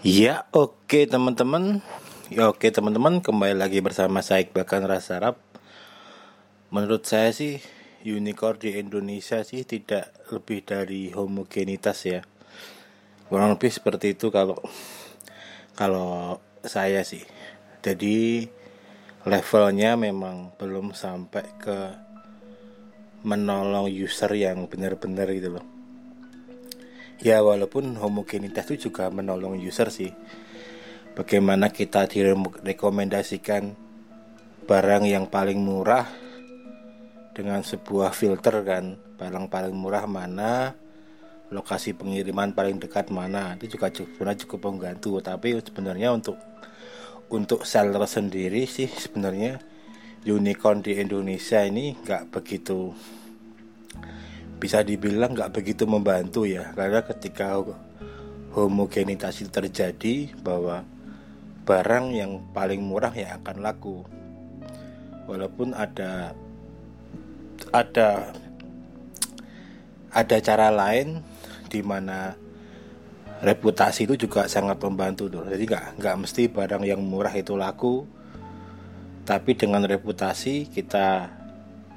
Ya oke teman-teman. Ya oke teman-teman. Kembali lagi bersama saya Iqbal Rasa Arab Menurut saya sih unicorn di Indonesia sih tidak lebih dari homogenitas ya. Kurang lebih seperti itu kalau kalau saya sih. Jadi levelnya memang belum sampai ke menolong user yang benar-benar gitu loh ya walaupun homogenitas itu juga menolong user sih. Bagaimana kita direkomendasikan barang yang paling murah dengan sebuah filter kan? Barang paling murah mana? Lokasi pengiriman paling dekat mana? Itu juga sebenarnya cukup membantu. Tapi sebenarnya untuk untuk seller sendiri sih sebenarnya unicorn di Indonesia ini nggak begitu bisa dibilang nggak begitu membantu ya karena ketika homogenitas itu terjadi bahwa barang yang paling murah yang akan laku. Walaupun ada ada ada cara lain di mana reputasi itu juga sangat membantu tuh. Jadi nggak nggak mesti barang yang murah itu laku tapi dengan reputasi kita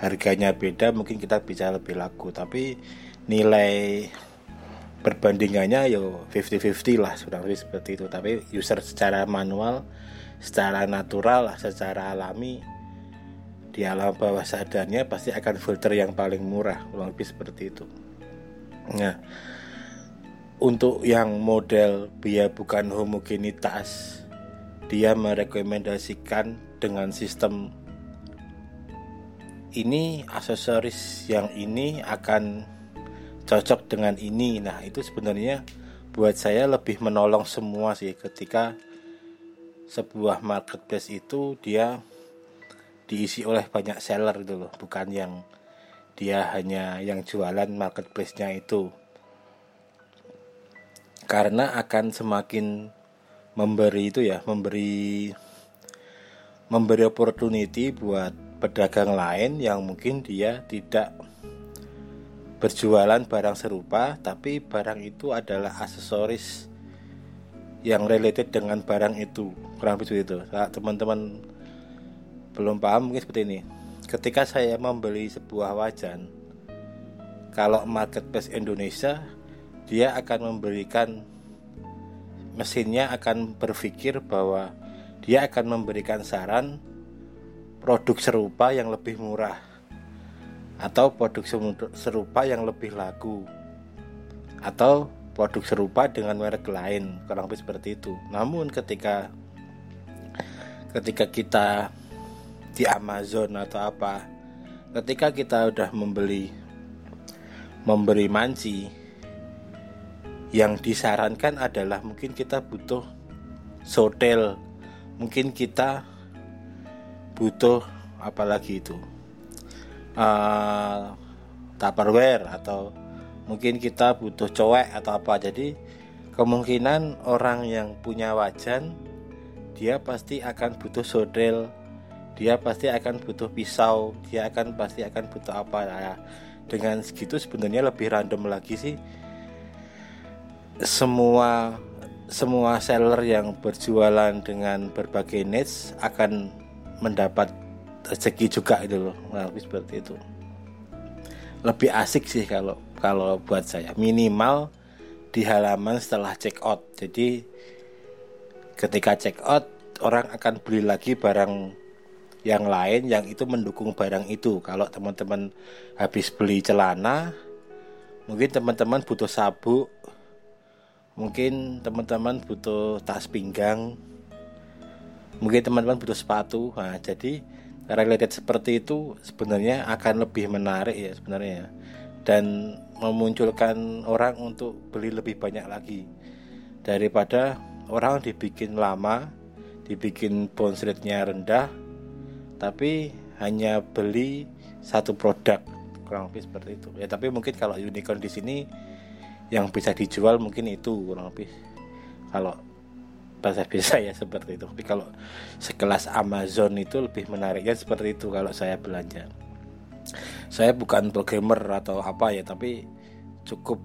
harganya beda mungkin kita bisa lebih laku. Tapi nilai perbandingannya yo 50-50 lah sudah lebih seperti itu. Tapi user secara manual secara natural secara alami di alam bawah sadarnya pasti akan filter yang paling murah kurang lebih seperti itu. Nah untuk yang model biaya bukan homogenitas dia merekomendasikan dengan sistem ini aksesoris yang ini akan cocok dengan ini. Nah, itu sebenarnya buat saya lebih menolong semua sih ketika sebuah marketplace itu dia diisi oleh banyak seller gitu loh, bukan yang dia hanya yang jualan marketplace-nya itu. Karena akan semakin memberi itu ya, memberi memberi opportunity buat pedagang lain yang mungkin dia tidak berjualan barang serupa tapi barang itu adalah aksesoris yang related dengan barang itu. Kurang lebih itu. Teman-teman belum paham mungkin seperti ini. Ketika saya membeli sebuah wajan kalau marketplace Indonesia dia akan memberikan mesinnya akan berpikir bahwa dia akan memberikan saran produk serupa yang lebih murah atau produk serupa yang lebih laku atau produk serupa dengan merek lain kurang lebih seperti itu. Namun ketika ketika kita di Amazon atau apa ketika kita udah membeli memberi manci yang disarankan adalah mungkin kita butuh sotel mungkin kita butuh apalagi itu? Uh, tupperware atau mungkin kita butuh cowek atau apa. Jadi kemungkinan orang yang punya wajan dia pasti akan butuh sodel dia pasti akan butuh pisau dia akan pasti akan butuh apa. Ya dengan segitu sebenarnya lebih random lagi sih. Semua semua seller yang berjualan dengan berbagai niche akan mendapat rezeki juga itu loh. Lebih seperti itu. Lebih asik sih kalau kalau buat saya. Minimal di halaman setelah check out. Jadi ketika check out orang akan beli lagi barang yang lain yang itu mendukung barang itu. Kalau teman-teman habis beli celana mungkin teman-teman butuh sabuk mungkin teman-teman butuh tas pinggang mungkin teman-teman butuh sepatu. Nah jadi related seperti itu sebenarnya akan lebih menarik ya sebenarnya dan memunculkan orang untuk beli lebih banyak lagi. Daripada orang dibikin lama dibikin bounce rate-nya rendah tapi hanya beli satu produk kurang lebih seperti itu. Ya tapi mungkin kalau unicorn di sini yang bisa dijual mungkin itu kurang lebih. Kalau bahasa biasa ya seperti itu. Tapi kalau sekelas Amazon itu lebih menariknya seperti itu kalau saya belanja. Saya bukan programmer atau apa ya tapi cukup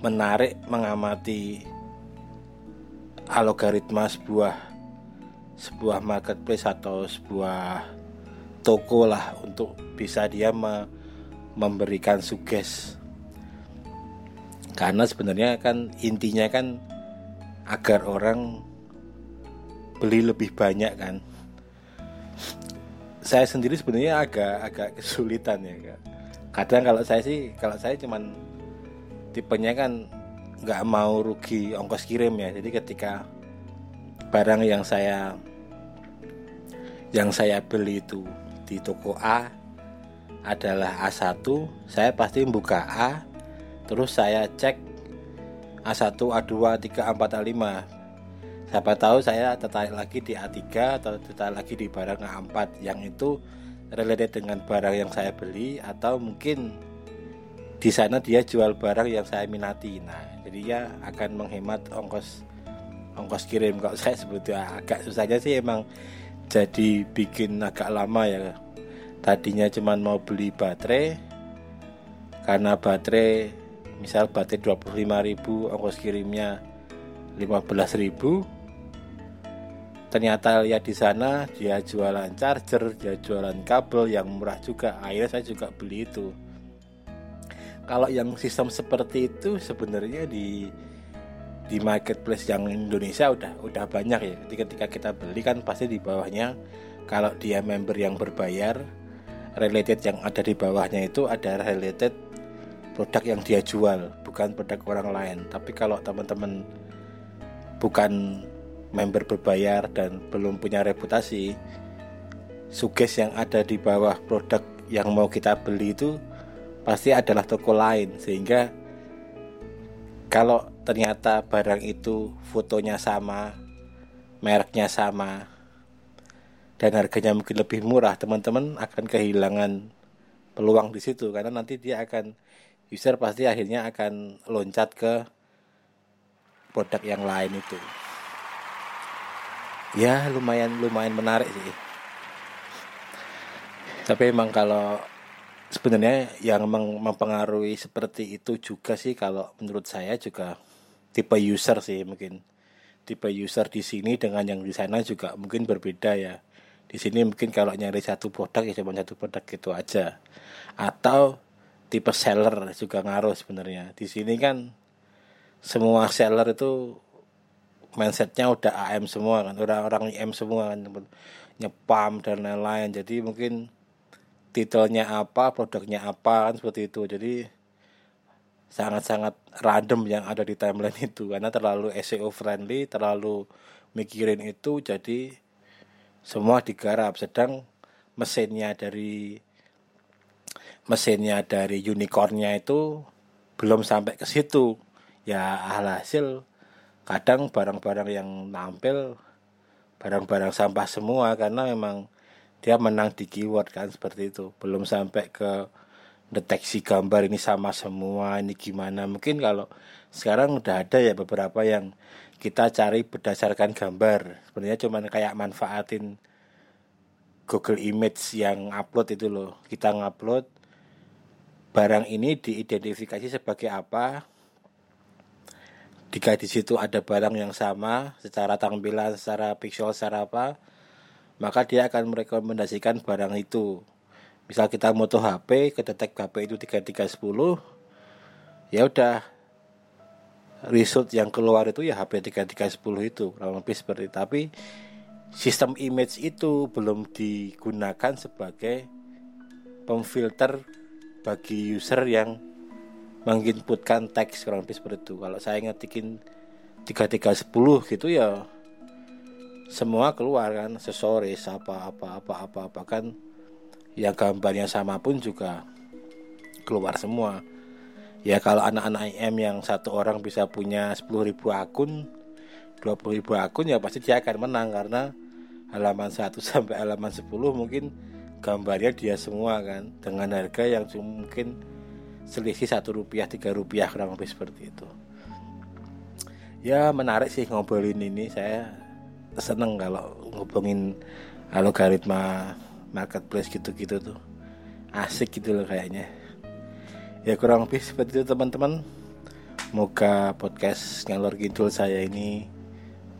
menarik mengamati algoritma sebuah sebuah marketplace atau sebuah toko lah untuk bisa dia me, memberikan suges karena sebenarnya kan intinya kan agar orang beli lebih banyak kan. Saya sendiri sebenarnya agak agak kesulitan ya kak. Kadang kalau saya sih kalau saya cuman tipenya kan nggak mau rugi ongkos kirim ya. Jadi ketika barang yang saya yang saya beli itu di toko A adalah A1 saya pasti buka A terus saya cek A1 A2 A3 A4 A5 siapa tahu saya tertarik lagi di A3 atau tertarik lagi di barang A4 yang itu related dengan barang yang saya beli atau mungkin di sana dia jual barang yang saya minati. Nah jadi ya akan menghemat ongkos ongkos kirim. Kalau saya sebetulnya agak susahnya sih emang jadi bikin agak lama ya. Tadinya cuma mau beli baterai karena baterai misal baterai 25.000 ongkos kirimnya 15.000 ternyata lihat di sana dia jualan charger dia jualan kabel yang murah juga. Akhirnya saya juga beli itu. Kalau yang sistem seperti itu sebenarnya di di marketplace yang Indonesia udah udah banyak ya. Ketika kita beli kan pasti di bawahnya. Kalau dia member yang berbayar related yang ada di bawahnya itu ada related produk yang dia jual bukan produk orang lain. Tapi kalau teman-teman bukan member berbayar dan belum punya reputasi suges yang ada di bawah produk yang mau kita beli itu pasti adalah toko lain sehingga kalau ternyata barang itu fotonya sama mereknya sama dan harganya mungkin lebih murah, teman-teman akan kehilangan peluang di situ karena nanti dia akan user pasti akhirnya akan loncat ke produk yang lain itu. Ya lumayan lumayan menarik sih. Tapi emang kalau sebenarnya yang mempengaruhi seperti itu juga sih kalau menurut saya juga tipe user sih mungkin. Tipe user di sini dengan yang di sana juga mungkin berbeda ya. Di sini mungkin kalau nyari satu produk ya cuma satu produk gitu aja. Atau tipe seller juga ngaruh sebenarnya. Di sini kan semua seller itu mindsetnya udah AM semua kan orang-orang IM semua kan nyepam dan lain-lain. Jadi mungkin titelnya apa produknya apa kan seperti itu. Jadi sangat-sangat random yang ada di timeline itu karena terlalu SEO friendly terlalu mikirin itu jadi semua digarap. Sedang mesinnya dari mesinnya dari unicornnya itu belum sampai ke situ. Ya alhasil kadang barang-barang yang nampil barang-barang sampah semua karena memang dia menang di keyword kan seperti itu. Belum sampai ke deteksi gambar ini sama semua ini gimana. Mungkin kalau sekarang udah ada ya beberapa yang kita cari berdasarkan gambar. Sebenarnya cuma kayak manfaatin Google Image yang upload itu loh. Kita ngupload barang ini diidentifikasi sebagai apa jika di situ ada barang yang sama secara tampilan secara pixel secara apa maka dia akan merekomendasikan barang itu misal kita moto HP kedetek HP itu 3310 ya udah result yang keluar itu ya HP 3310 itu kurang lebih seperti itu. tapi sistem image itu belum digunakan sebagai pemfilter bagi user yang menginputkan teks kurang lebih seperti itu. Kalau saya ngetikin 3310 gitu ya semua keluar kan aksesoris apa apa apa apa apa. Kan yang gambarnya sama pun juga keluar semua. Ya kalau anak-anak IM yang satu orang bisa punya 10.000 akun 20.000 akun ya pasti dia akan menang. Karena halaman 1 sampai halaman 10 mungkin gambarnya dia semua kan dengan harga yang mungkin selisih satu rupiah tiga rupiah kurang lebih seperti itu. Ya menarik sih ngobrolin ini. Saya seneng kalau ngobongin algoritma marketplace gitu-gitu tuh. Asik gitu loh kayaknya. Ya kurang lebih seperti itu teman-teman. Semoga podcast ngalor gitu saya ini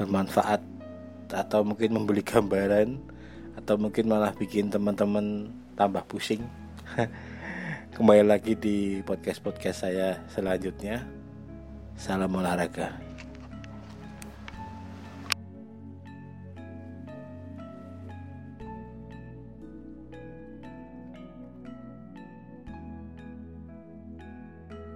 bermanfaat atau mungkin membeli gambaran atau mungkin malah bikin teman-teman tambah pusing kembali lagi di podcast-podcast saya selanjutnya. Salam olahraga